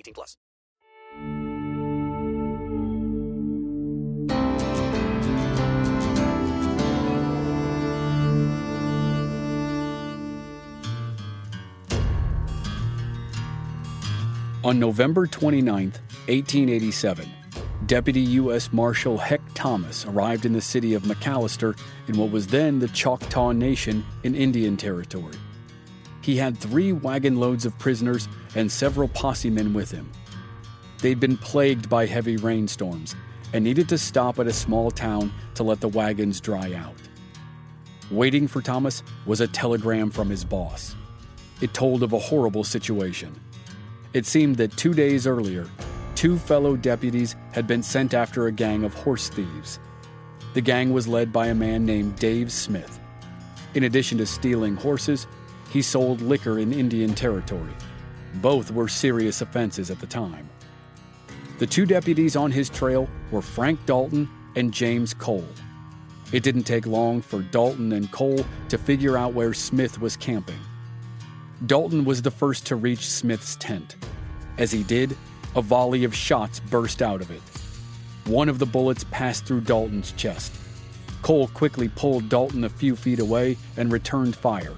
18 plus. On November 29, 1887, Deputy U.S. Marshal Heck Thomas arrived in the city of McAlester in what was then the Choctaw Nation in Indian Territory. He had three wagon loads of prisoners and several posse men with him. They'd been plagued by heavy rainstorms and needed to stop at a small town to let the wagons dry out. Waiting for Thomas was a telegram from his boss. It told of a horrible situation. It seemed that two days earlier, two fellow deputies had been sent after a gang of horse thieves. The gang was led by a man named Dave Smith. In addition to stealing horses, he sold liquor in Indian Territory. Both were serious offenses at the time. The two deputies on his trail were Frank Dalton and James Cole. It didn't take long for Dalton and Cole to figure out where Smith was camping. Dalton was the first to reach Smith's tent. As he did, a volley of shots burst out of it. One of the bullets passed through Dalton's chest. Cole quickly pulled Dalton a few feet away and returned fire.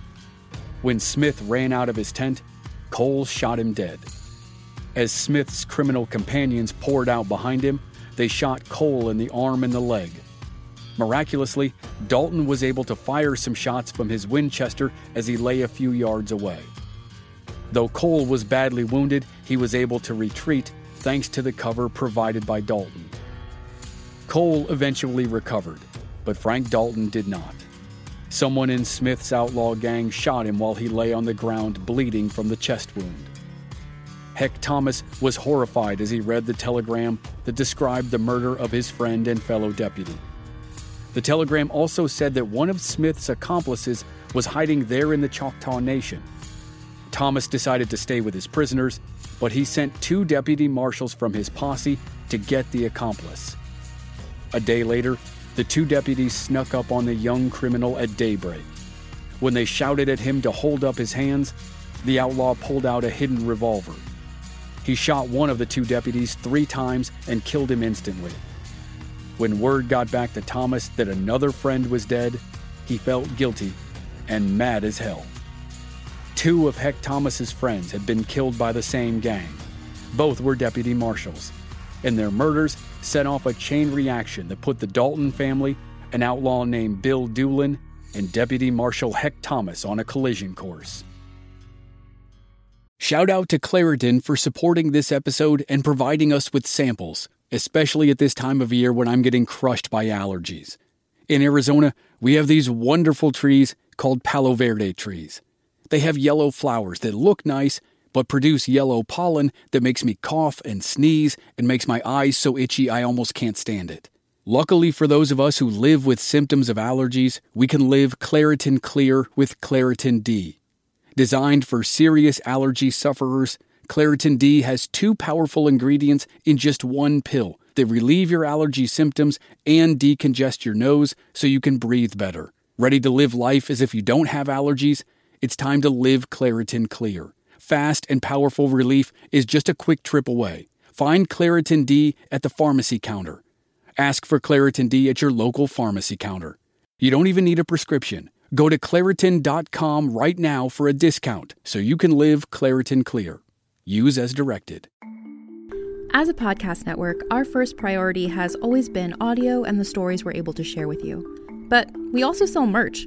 When Smith ran out of his tent, Cole shot him dead. As Smith's criminal companions poured out behind him, they shot Cole in the arm and the leg. Miraculously, Dalton was able to fire some shots from his Winchester as he lay a few yards away. Though Cole was badly wounded, he was able to retreat thanks to the cover provided by Dalton. Cole eventually recovered, but Frank Dalton did not. Someone in Smith's outlaw gang shot him while he lay on the ground bleeding from the chest wound. Heck Thomas was horrified as he read the telegram that described the murder of his friend and fellow deputy. The telegram also said that one of Smith's accomplices was hiding there in the Choctaw Nation Thomas decided to stay with his prisoners, but he sent two deputy marshals from his posse to get the accomplice. A day later, the two deputies snuck up on the young criminal at daybreak. When they shouted at him to hold up his hands, the outlaw pulled out a hidden revolver. He shot one of the two deputies three times and killed him instantly. When word got back to Thomas that another friend was dead, he felt guilty and mad as hell. Two of Heck Thomas's friends had been killed by the same gang. Both were deputy marshals, and their murders set off a chain reaction that put the Dalton family, an outlaw named Bill Doolin, and Deputy Marshal Heck Thomas on a collision course. Shout out to Claritin for supporting this episode and providing us with samples, especially at this time of year when I'm getting crushed by allergies. In Arizona, we have these wonderful trees called Palo Verde trees. They have yellow flowers that look nice, but produce yellow pollen that makes me cough and sneeze and makes my eyes so itchy I almost can't stand it. Luckily for those of us who live with symptoms of allergies, we can live Claritin Clear with Claritin D. Designed for serious allergy sufferers, Claritin D has two powerful ingredients in just one pill that relieve your allergy symptoms and decongest your nose so you can breathe better. Ready to live life as if you don't have allergies? It's time to live Claritin Clear. Fast and powerful relief is just a quick trip away. Find Claritin D at the pharmacy counter. Ask for Claritin D at your local pharmacy counter. You don't even need a prescription. Go to Claritin.com right now for a discount so you can live Claritin Clear. Use as directed. As a podcast network, our first priority has always been audio and the stories we're able to share with you. But we also sell merch,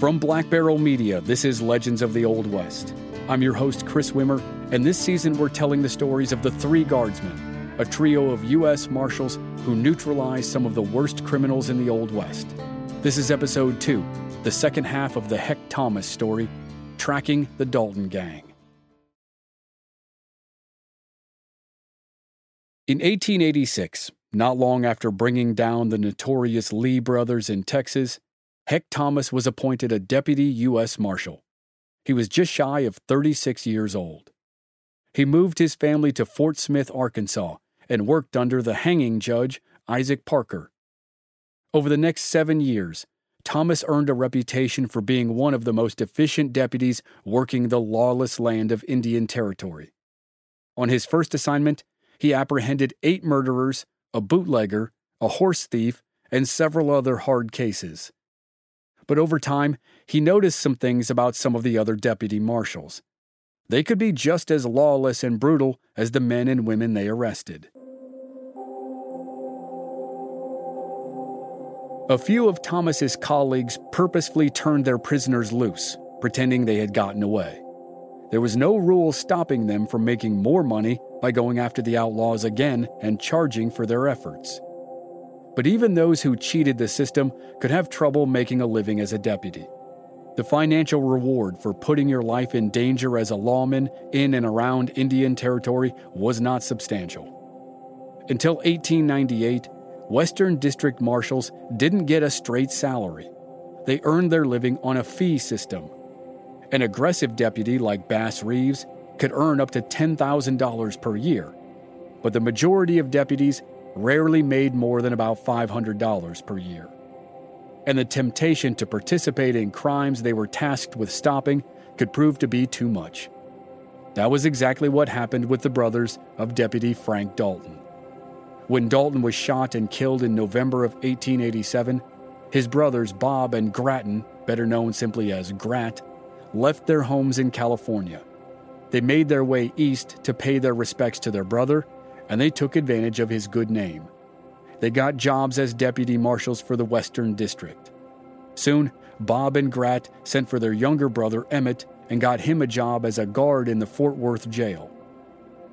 From Black Barrel Media, this is Legends of the Old West. I'm your host, Chris Wimmer, and this season we're telling the stories of the Three Guardsmen, a trio of U.S. Marshals who neutralized some of the worst criminals in the Old West. This is episode two, the second half of the Heck Thomas story, Tracking the Dalton Gang. In 1886, not long after bringing down the notorious Lee brothers in Texas, Heck Thomas was appointed a deputy U.S. Marshal. He was just shy of 36 years old. He moved his family to Fort Smith, Arkansas, and worked under the hanging judge, Isaac Parker. Over the next seven years, Thomas earned a reputation for being one of the most efficient deputies working the lawless land of Indian Territory. On his first assignment, he apprehended eight murderers, a bootlegger, a horse thief, and several other hard cases. But over time, he noticed some things about some of the other deputy marshals. They could be just as lawless and brutal as the men and women they arrested. A few of Thomas's colleagues purposefully turned their prisoners loose, pretending they had gotten away. There was no rule stopping them from making more money by going after the outlaws again and charging for their efforts. But even those who cheated the system could have trouble making a living as a deputy. The financial reward for putting your life in danger as a lawman in and around Indian Territory was not substantial. Until 1898, Western District Marshals didn't get a straight salary. They earned their living on a fee system. An aggressive deputy like Bass Reeves could earn up to $10,000 per year, but the majority of deputies rarely made more than about $500 per year. And the temptation to participate in crimes they were tasked with stopping could prove to be too much. That was exactly what happened with the brothers of Deputy Frank Dalton. When Dalton was shot and killed in November of 1887, his brothers Bob and Grattan, better known simply as Grat, left their homes in California. They made their way east to pay their respects to their brother, and they took advantage of his good name. They got jobs as deputy marshals for the Western District. Soon, Bob and Grat sent for their younger brother Emmett and got him a job as a guard in the Fort Worth jail.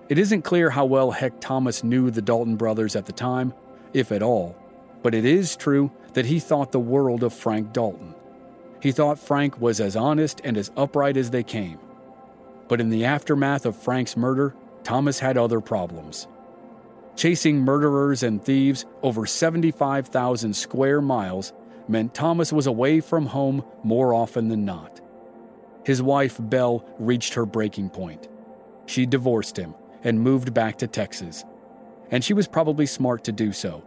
It isn't clear how well Heck Thomas knew the Dalton brothers at the time, if at all, but it is true that he thought the world of Frank Dalton. He thought Frank was as honest and as upright as they came. But in the aftermath of Frank's murder, Thomas had other problems. Chasing murderers and thieves over 75,000 square miles meant Thomas was away from home more often than not. His wife, Belle, reached her breaking point. She divorced him and moved back to Texas. And she was probably smart to do so.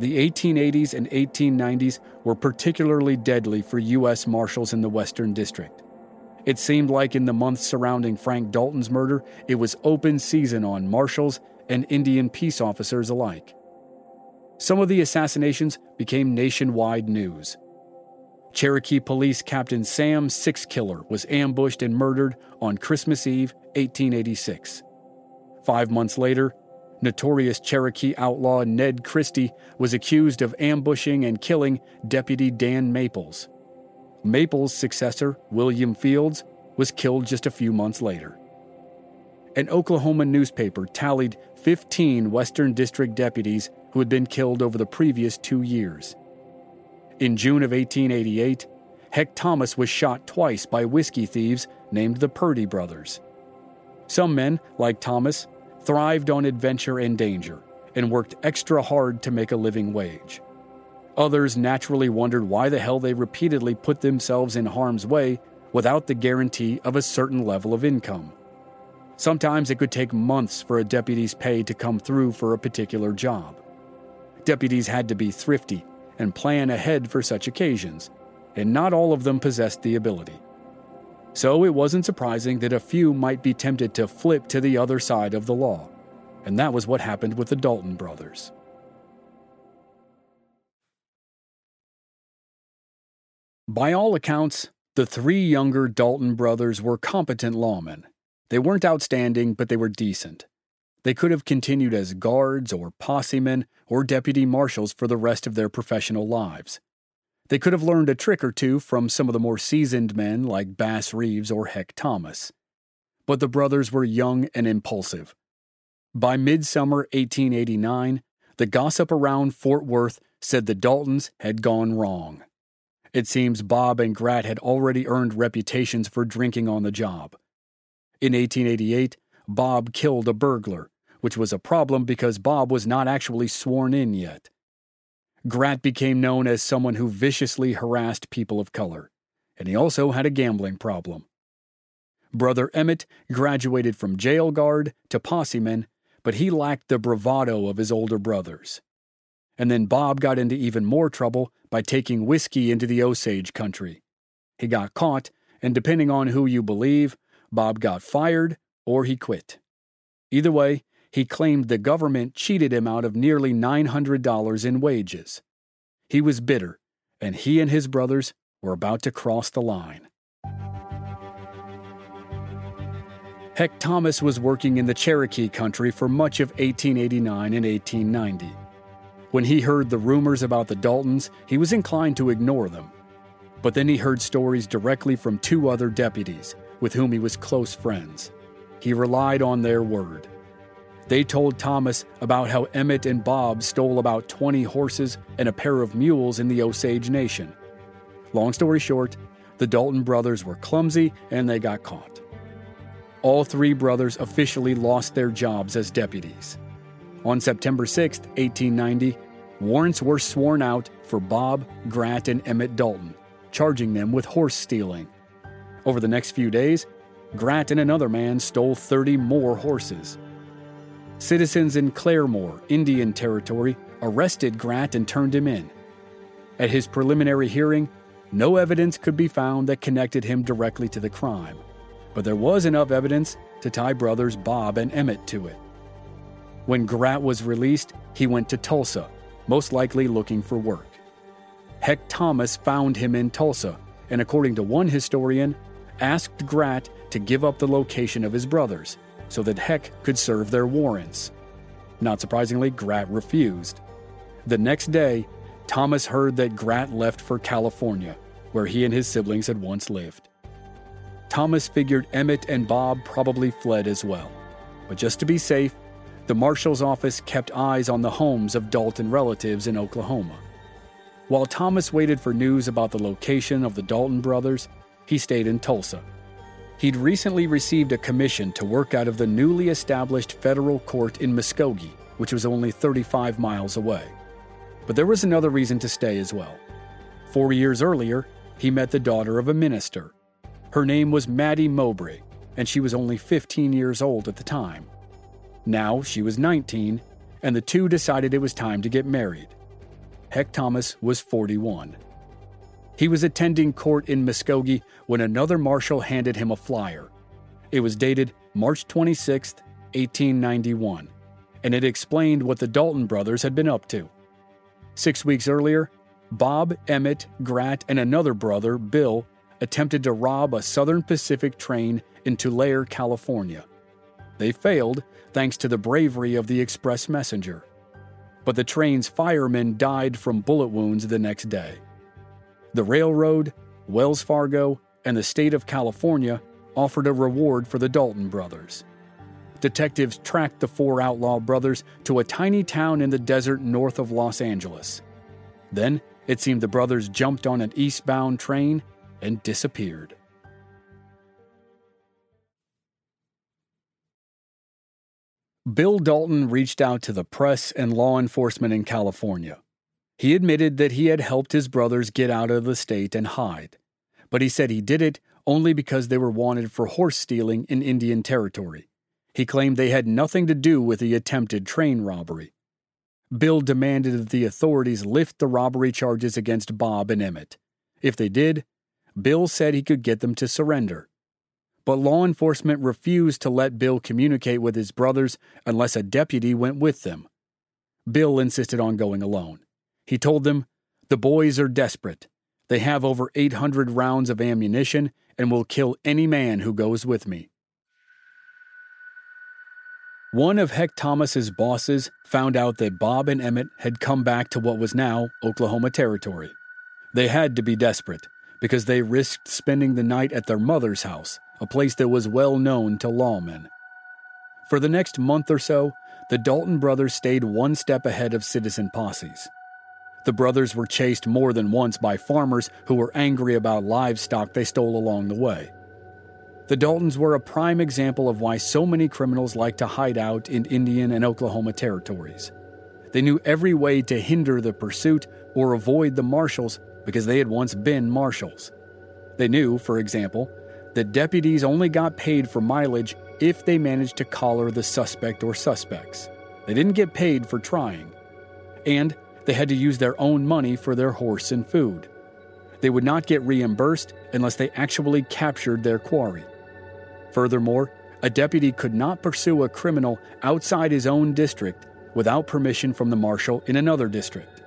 The 1880s and 1890s were particularly deadly for U.S. Marshals in the Western District. It seemed like in the months surrounding Frank Dalton's murder, it was open season on marshals and Indian peace officers alike. Some of the assassinations became nationwide news. Cherokee Police Captain Sam Sixkiller was ambushed and murdered on Christmas Eve, 1886. Five months later, notorious Cherokee outlaw Ned Christie was accused of ambushing and killing Deputy Dan Maples. Maples' successor, William Fields, was killed just a few months later. An Oklahoma newspaper tallied 15 Western District deputies who had been killed over the previous two years. In June of 1888, Heck Thomas was shot twice by whiskey thieves named the Purdy brothers. Some men, like Thomas, thrived on adventure and danger and worked extra hard to make a living wage. Others naturally wondered why the hell they repeatedly put themselves in harm's way without the guarantee of a certain level of income. Sometimes it could take months for a deputy's pay to come through for a particular job. Deputies had to be thrifty and plan ahead for such occasions, and not all of them possessed the ability. So it wasn't surprising that a few might be tempted to flip to the other side of the law, and that was what happened with the Dalton brothers. By all accounts, the three younger Dalton brothers were competent lawmen. They weren't outstanding, but they were decent. They could have continued as guards or possemen or deputy marshals for the rest of their professional lives. They could have learned a trick or two from some of the more seasoned men like Bass Reeves or Heck Thomas. But the brothers were young and impulsive. By midsummer 1889, the gossip around Fort Worth said the Daltons had gone wrong. It seems Bob and Grat had already earned reputations for drinking on the job. In 1888, Bob killed a burglar, which was a problem because Bob was not actually sworn in yet. Grat became known as someone who viciously harassed people of color, and he also had a gambling problem. Brother Emmett graduated from jail guard to posseman, but he lacked the bravado of his older brothers. And then Bob got into even more trouble by taking whiskey into the Osage country. He got caught, and depending on who you believe, Bob got fired or he quit. Either way, he claimed the government cheated him out of nearly $900 in wages. He was bitter, and he and his brothers were about to cross the line. Heck Thomas was working in the Cherokee country for much of 1889 and 1890. When he heard the rumors about the Daltons, he was inclined to ignore them. But then he heard stories directly from two other deputies with whom he was close friends. He relied on their word. They told Thomas about how Emmett and Bob stole about 20 horses and a pair of mules in the Osage Nation. Long story short, the Dalton brothers were clumsy and they got caught. All three brothers officially lost their jobs as deputies. On September 6, 1890, warrants were sworn out for Bob, Grat, and Emmett Dalton, charging them with horse stealing. Over the next few days, Grat and another man stole 30 more horses. Citizens in Claremore, Indian Territory, arrested Grat and turned him in. At his preliminary hearing, no evidence could be found that connected him directly to the crime, but there was enough evidence to tie brothers Bob and Emmett to it. When Grat was released, he went to Tulsa, most likely looking for work. Heck Thomas found him in Tulsa, and according to one historian, asked Grat to give up the location of his brothers so that Heck could serve their warrants. Not surprisingly, Grat refused. The next day, Thomas heard that Grat left for California, where he and his siblings had once lived. Thomas figured Emmett and Bob probably fled as well. But just to be safe, the Marshal's office kept eyes on the homes of Dalton relatives in Oklahoma. While Thomas waited for news about the location of the Dalton brothers, he stayed in Tulsa. He'd recently received a commission to work out of the newly established federal court in Muskogee, which was only 35 miles away. But there was another reason to stay as well. Four years earlier, he met the daughter of a minister. Her name was Maddie Mowbray, and she was only 15 years old at the time. Now she was 19, and the two decided it was time to get married. Heck Thomas was 41. He was attending court in Muskogee when another marshal handed him a flyer. It was dated March 26, 1891, and it explained what the Dalton brothers had been up to. Six weeks earlier, Bob, Emmett, Grat, and another brother, Bill, attempted to rob a Southern Pacific train in Tulare, California. They failed thanks to the bravery of the express messenger but the train's firemen died from bullet wounds the next day. The railroad, Wells Fargo, and the state of California offered a reward for the Dalton brothers. Detectives tracked the four outlaw brothers to a tiny town in the desert north of Los Angeles. Then it seemed the brothers jumped on an eastbound train and disappeared. Bill Dalton reached out to the press and law enforcement in California. He admitted that he had helped his brothers get out of the state and hide, but he said he did it only because they were wanted for horse stealing in Indian Territory. He claimed they had nothing to do with the attempted train robbery. Bill demanded that the authorities lift the robbery charges against Bob and Emmett. If they did, Bill said he could get them to surrender but law enforcement refused to let Bill communicate with his brothers unless a deputy went with them. Bill insisted on going alone. He told them, The boys are desperate. They have over 800 rounds of ammunition and will kill any man who goes with me. One of Heck Thomas's bosses found out that Bob and Emmett had come back to what was now Oklahoma Territory. They had to be desperate because they risked spending the night at their mother's house a place that was well known to lawmen. For the next month or so, the Dalton brothers stayed one step ahead of citizen posses. The brothers were chased more than once by farmers who were angry about livestock they stole along the way. The Daltons were a prime example of why so many criminals like to hide out in Indian and Oklahoma territories. They knew every way to hinder the pursuit or avoid the marshals because they had once been marshals. They knew, for example, the deputies only got paid for mileage if they managed to collar the suspect or suspects. They didn't get paid for trying. And they had to use their own money for their horse and food. They would not get reimbursed unless they actually captured their quarry. Furthermore, a deputy could not pursue a criminal outside his own district without permission from the marshal in another district.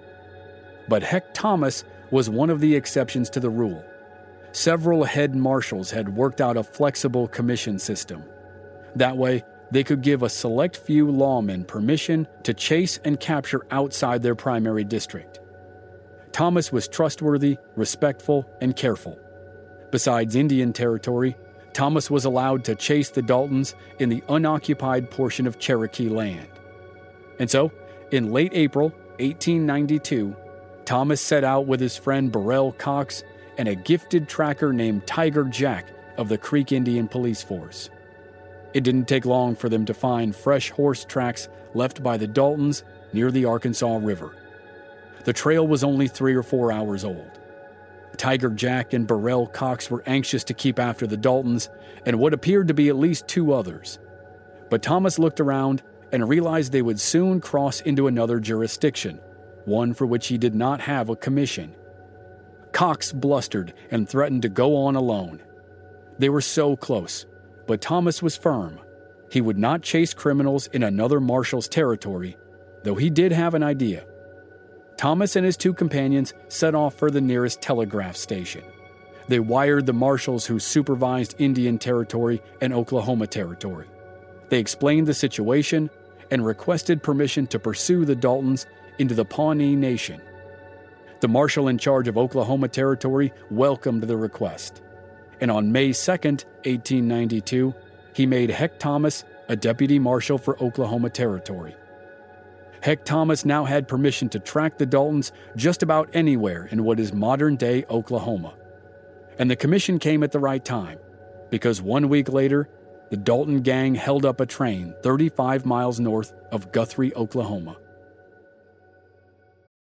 But Heck Thomas was one of the exceptions to the rule several head marshals had worked out a flexible commission system. That way, they could give a select few lawmen permission to chase and capture outside their primary district. Thomas was trustworthy, respectful, and careful. Besides Indian Territory, Thomas was allowed to chase the Daltons in the unoccupied portion of Cherokee land. And so, in late April 1892, Thomas set out with his friend Burrell Cox and a gifted tracker named Tiger Jack of the Creek Indian Police Force. It didn't take long for them to find fresh horse tracks left by the Daltons near the Arkansas River. The trail was only three or four hours old. Tiger Jack and Burrell Cox were anxious to keep after the Daltons and what appeared to be at least two others. But Thomas looked around and realized they would soon cross into another jurisdiction, one for which he did not have a commission. Cox blustered and threatened to go on alone. They were so close, but Thomas was firm. He would not chase criminals in another marshal's territory, though he did have an idea. Thomas and his two companions set off for the nearest telegraph station. They wired the marshals who supervised Indian Territory and Oklahoma Territory. They explained the situation and requested permission to pursue the Daltons into the Pawnee Nation. The marshal in charge of Oklahoma Territory welcomed the request. And on May 2, 1892, he made Heck Thomas a deputy marshal for Oklahoma Territory. Heck Thomas now had permission to track the Daltons just about anywhere in what is modern day Oklahoma. And the commission came at the right time, because one week later, the Dalton gang held up a train 35 miles north of Guthrie, Oklahoma.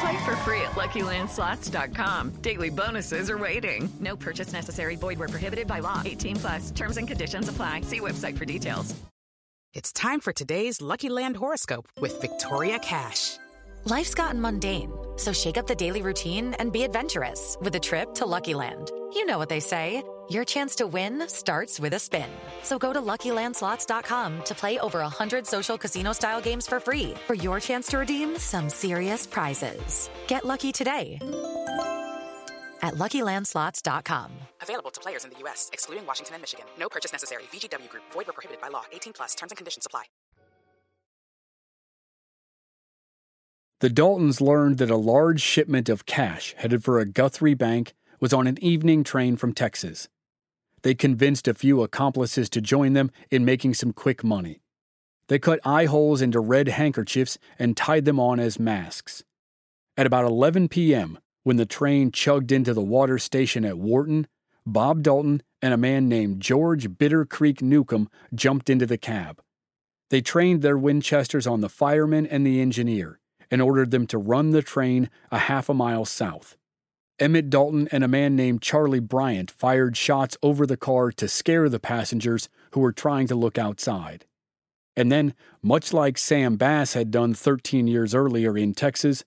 Play for free at LuckyLandSlots.com. Daily bonuses are waiting. No purchase necessary. Void where prohibited by law. 18 plus. Terms and conditions apply. See website for details. It's time for today's Lucky Land horoscope with Victoria Cash. Life's gotten mundane, so shake up the daily routine and be adventurous with a trip to Lucky Land. You know what they say. Your chance to win starts with a spin. So go to LuckyLandSlots.com to play over 100 social casino-style games for free for your chance to redeem some serious prizes. Get lucky today at LuckyLandSlots.com. Available to players in the U.S., excluding Washington and Michigan. No purchase necessary. VGW Group. Void where prohibited by law. 18 plus. Terms and conditions apply. The Daltons learned that a large shipment of cash headed for a Guthrie bank was on an evening train from Texas. They convinced a few accomplices to join them in making some quick money. They cut eye holes into red handkerchiefs and tied them on as masks. At about 11 p.m., when the train chugged into the water station at Wharton, Bob Dalton and a man named George Bitter Creek Newcomb jumped into the cab. They trained their Winchesters on the fireman and the engineer and ordered them to run the train a half a mile south. Emmett Dalton and a man named Charlie Bryant fired shots over the car to scare the passengers who were trying to look outside. And then, much like Sam Bass had done 13 years earlier in Texas,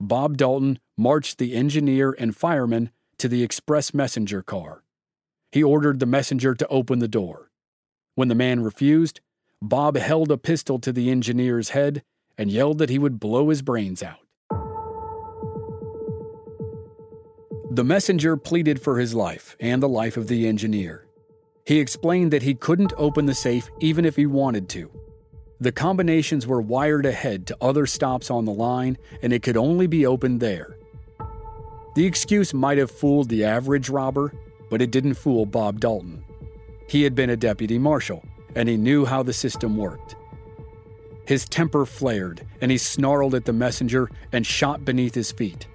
Bob Dalton marched the engineer and fireman to the express messenger car. He ordered the messenger to open the door. When the man refused, Bob held a pistol to the engineer's head and yelled that he would blow his brains out. The messenger pleaded for his life and the life of the engineer. He explained that he couldn't open the safe even if he wanted to. The combinations were wired ahead to other stops on the line, and it could only be opened there. The excuse might have fooled the average robber, but it didn't fool Bob Dalton. He had been a deputy marshal, and he knew how the system worked. His temper flared, and he snarled at the messenger and shot beneath his feet.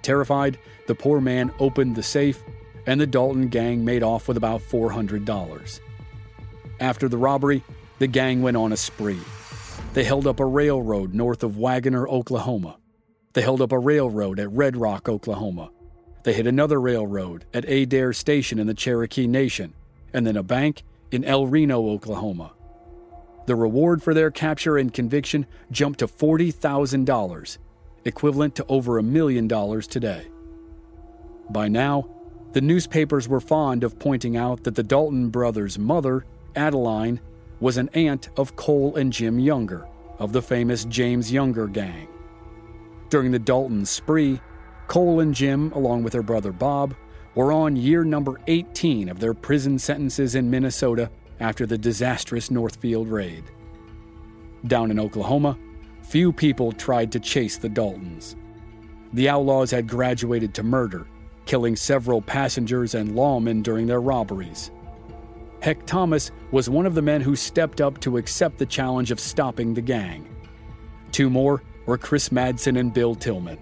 Terrified, the poor man opened the safe, and the Dalton gang made off with about $400. After the robbery, the gang went on a spree. They held up a railroad north of Wagoner, Oklahoma. They held up a railroad at Red Rock, Oklahoma. They hit another railroad at Adair Station in the Cherokee Nation, and then a bank in El Reno, Oklahoma. The reward for their capture and conviction jumped to $40,000, equivalent to over a million dollars today. By now, the newspapers were fond of pointing out that the Dalton brothers' mother, Adeline, was an aunt of Cole and Jim Younger, of the famous James Younger gang. During the Dalton spree, Cole and Jim, along with their brother Bob, were on year number 18 of their prison sentences in Minnesota after the disastrous Northfield raid. Down in Oklahoma, few people tried to chase the Daltons. The outlaws had graduated to murder, killing several passengers and lawmen during their robberies. Heck Thomas was one of the men who stepped up to accept the challenge of stopping the gang. Two more were Chris Madsen and Bill Tilghman.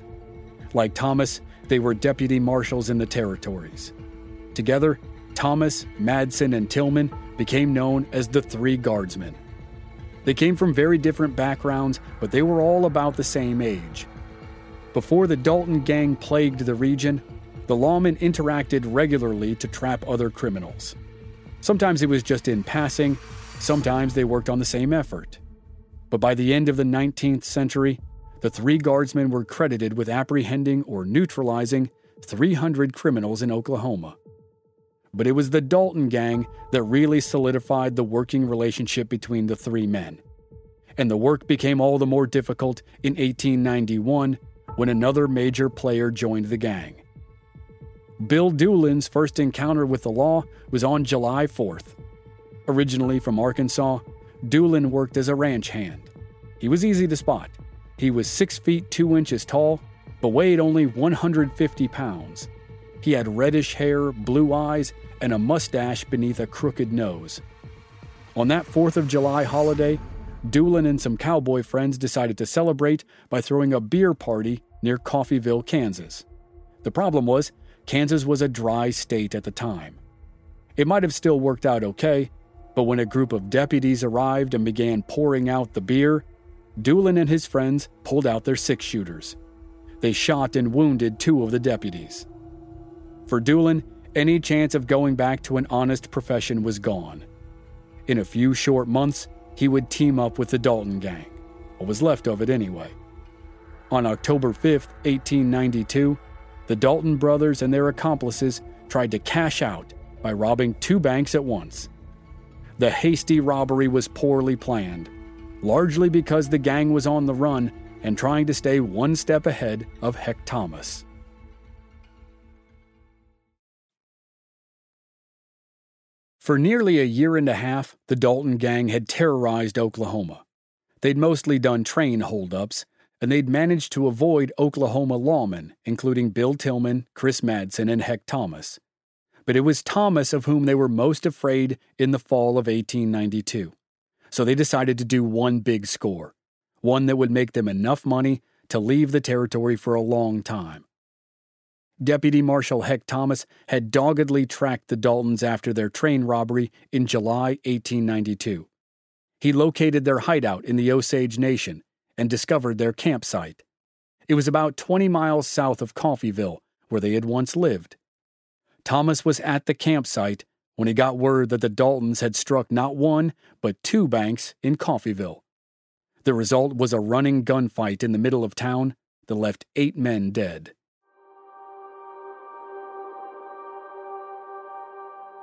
Like Thomas, they were deputy marshals in the territories. Together, Thomas, Madsen, and Tilghman became known as the Three Guardsmen. They came from very different backgrounds, but they were all about the same age. Before the Dalton gang plagued the region, the lawmen interacted regularly to trap other criminals. Sometimes it was just in passing, sometimes they worked on the same effort. But by the end of the 19th century, the three guardsmen were credited with apprehending or neutralizing 300 criminals in Oklahoma. But it was the Dalton gang that really solidified the working relationship between the three men. And the work became all the more difficult in 1891 when another major player joined the gang. Bill Doolin's first encounter with the law was on July 4th. Originally from Arkansas, Doolin worked as a ranch hand. He was easy to spot. He was 6 feet 2 inches tall, but weighed only 150 pounds. He had reddish hair, blue eyes, and a mustache beneath a crooked nose. On that 4th of July holiday, Doolin and some cowboy friends decided to celebrate by throwing a beer party near Coffeyville, Kansas. The problem was, Kansas was a dry state at the time. It might have still worked out okay, but when a group of deputies arrived and began pouring out the beer, Doolin and his friends pulled out their six shooters. They shot and wounded two of the deputies. For Doolin, any chance of going back to an honest profession was gone. In a few short months, he would team up with the Dalton Gang, what was left of it anyway. On October 5, 1892, the Dalton brothers and their accomplices tried to cash out by robbing two banks at once. The hasty robbery was poorly planned, largely because the gang was on the run and trying to stay one step ahead of Heck Thomas. For nearly a year and a half, the Dalton gang had terrorized Oklahoma. They'd mostly done train holdups, and they'd managed to avoid Oklahoma lawmen, including Bill Tilghman, Chris Madsen, and Heck Thomas. But it was Thomas of whom they were most afraid in the fall of 1892. So they decided to do one big score, one that would make them enough money to leave the territory for a long time. Deputy Marshal Heck Thomas had doggedly tracked the Daltons after their train robbery in July 1892. He located their hideout in the Osage Nation and discovered their campsite. It was about 20 miles south of Coffeyville, where they had once lived. Thomas was at the campsite when he got word that the Daltons had struck not one, but two banks in Coffeyville. The result was a running gunfight in the middle of town that left eight men dead.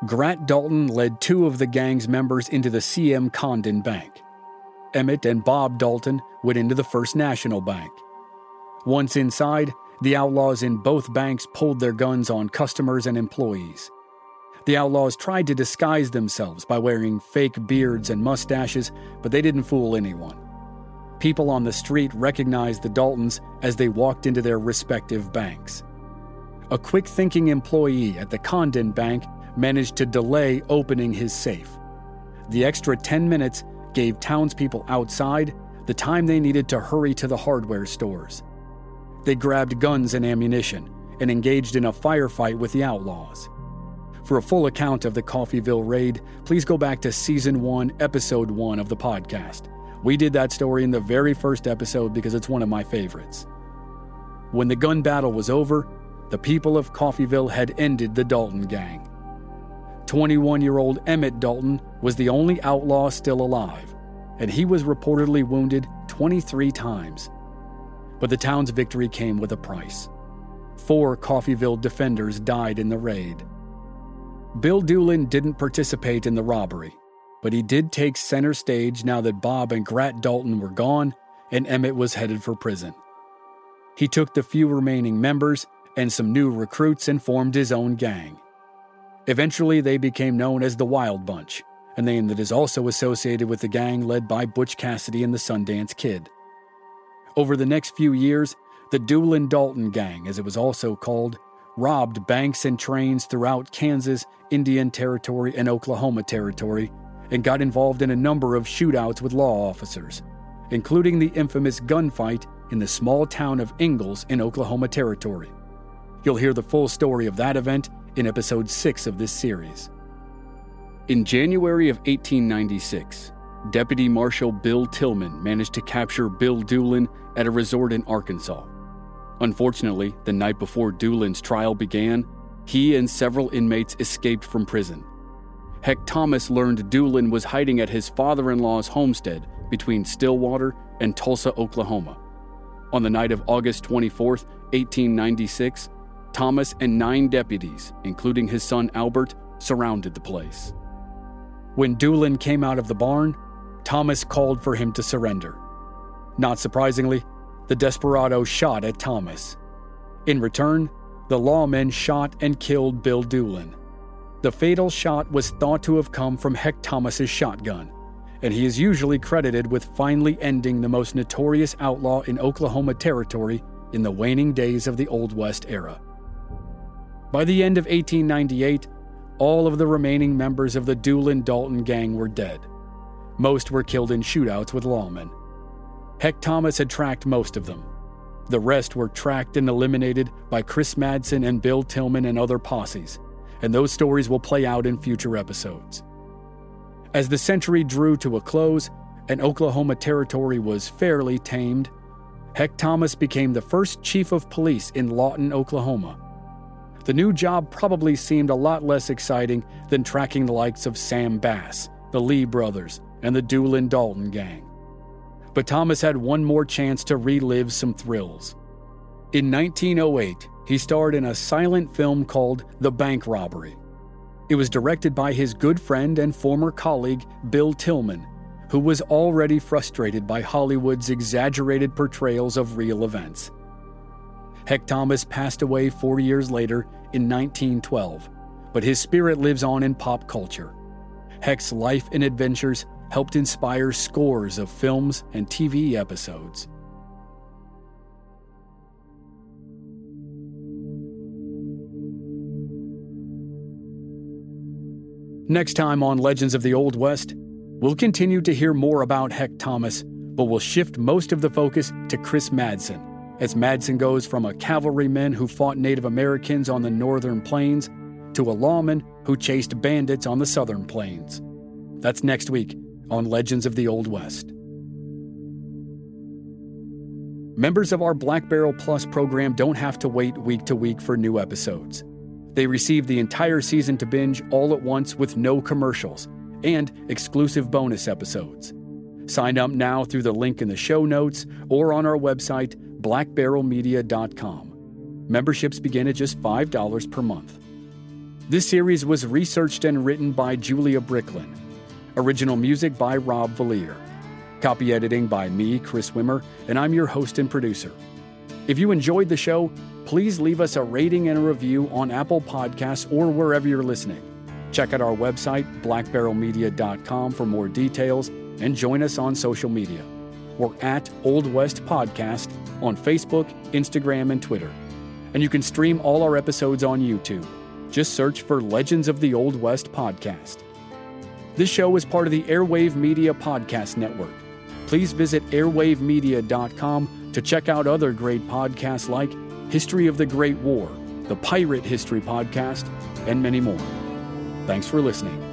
Grat Dalton led two of the gang's members into the CM Condon Bank. Emmett and Bob Dalton went into the First National Bank. Once inside, the outlaws in both banks pulled their guns on customers and employees. The outlaws tried to disguise themselves by wearing fake beards and mustaches, but they didn't fool anyone. People on the street recognized the Daltons as they walked into their respective banks. A quick thinking employee at the Condon Bank managed to delay opening his safe. The extra 10 minutes gave townspeople outside the time they needed to hurry to the hardware stores. They grabbed guns and ammunition and engaged in a firefight with the outlaws. For a full account of the Coffeyville raid, please go back to Season 1, Episode 1 of the podcast. We did that story in the very first episode because it's one of my favorites. When the gun battle was over, the people of Coffeyville had ended the Dalton gang. 21 year old Emmett Dalton was the only outlaw still alive, and he was reportedly wounded 23 times. But the town's victory came with a price. Four Coffeyville defenders died in the raid. Bill Doolin didn't participate in the robbery, but he did take center stage now that Bob and Grat Dalton were gone and Emmett was headed for prison. He took the few remaining members and some new recruits and formed his own gang. Eventually, they became known as the Wild Bunch, a name that is also associated with the gang led by Butch Cassidy and the Sundance Kid. Over the next few years, the Doolin Dalton Gang, as it was also called, robbed banks and trains throughout Kansas, Indian Territory, and Oklahoma Territory, and got involved in a number of shootouts with law officers, including the infamous gunfight in the small town of Ingalls in Oklahoma Territory. You'll hear the full story of that event in episode 6 of this series. In January of 1896, Deputy Marshal Bill Tilghman managed to capture Bill Doolin at a resort in Arkansas. Unfortunately, the night before Doolin's trial began, he and several inmates escaped from prison. Heck Thomas learned Doolin was hiding at his father in law's homestead between Stillwater and Tulsa, Oklahoma. On the night of August 24, 1896, Thomas and nine deputies, including his son Albert, surrounded the place. When Doolin came out of the barn, Thomas called for him to surrender. Not surprisingly, the desperado shot at Thomas. In return, the lawmen shot and killed Bill Doolin. The fatal shot was thought to have come from Heck Thomas's shotgun, and he is usually credited with finally ending the most notorious outlaw in Oklahoma Territory in the waning days of the Old West era. By the end of 1898, all of the remaining members of the Doolin Dalton gang were dead. Most were killed in shootouts with lawmen. Heck Thomas had tracked most of them. The rest were tracked and eliminated by Chris Madsen and Bill Tilghman and other posses, and those stories will play out in future episodes. As the century drew to a close and Oklahoma Territory was fairly tamed, Heck Thomas became the first chief of police in Lawton, Oklahoma. The new job probably seemed a lot less exciting than tracking the likes of Sam Bass, the Lee brothers, and the Doolin Dalton gang. But Thomas had one more chance to relive some thrills. In 1908, he starred in a silent film called The Bank Robbery. It was directed by his good friend and former colleague, Bill Tilghman, who was already frustrated by Hollywood's exaggerated portrayals of real events. Heck Thomas passed away four years later in 1912, but his spirit lives on in pop culture. Heck's life and adventures helped inspire scores of films and TV episodes. Next time on Legends of the Old West, we'll continue to hear more about Heck Thomas, but we'll shift most of the focus to Chris Madsen, as Madsen goes from a cavalryman who fought Native Americans on the northern plains to a lawman who chased bandits on the southern plains. That's next week on Legends of the Old West. Members of our Black Barrel Plus program don't have to wait week to week for new episodes. They receive the entire season to binge all at once with no commercials and exclusive bonus episodes. Sign up now through the link in the show notes or on our website, blackbarrelmedia.com. Memberships begin at just $5 per month. This series was researched and written by Julia Bricklin. Original music by Rob Valier. Copy editing by me, Chris Wimmer, and I'm your host and producer. If you enjoyed the show, please leave us a rating and a review on Apple Podcasts or wherever you're listening. Check out our website, blackbarrelmedia.com, for more details and join us on social media. We're at Old West Podcast on Facebook, Instagram, and Twitter. And you can stream all our episodes on YouTube. Just search for Legends of the Old West Podcast. This show is part of the Airwave Media Podcast Network. Please visit airwavemedia.com to check out other great podcasts like History of the Great War, the Pirate History Podcast, and many more. Thanks for listening.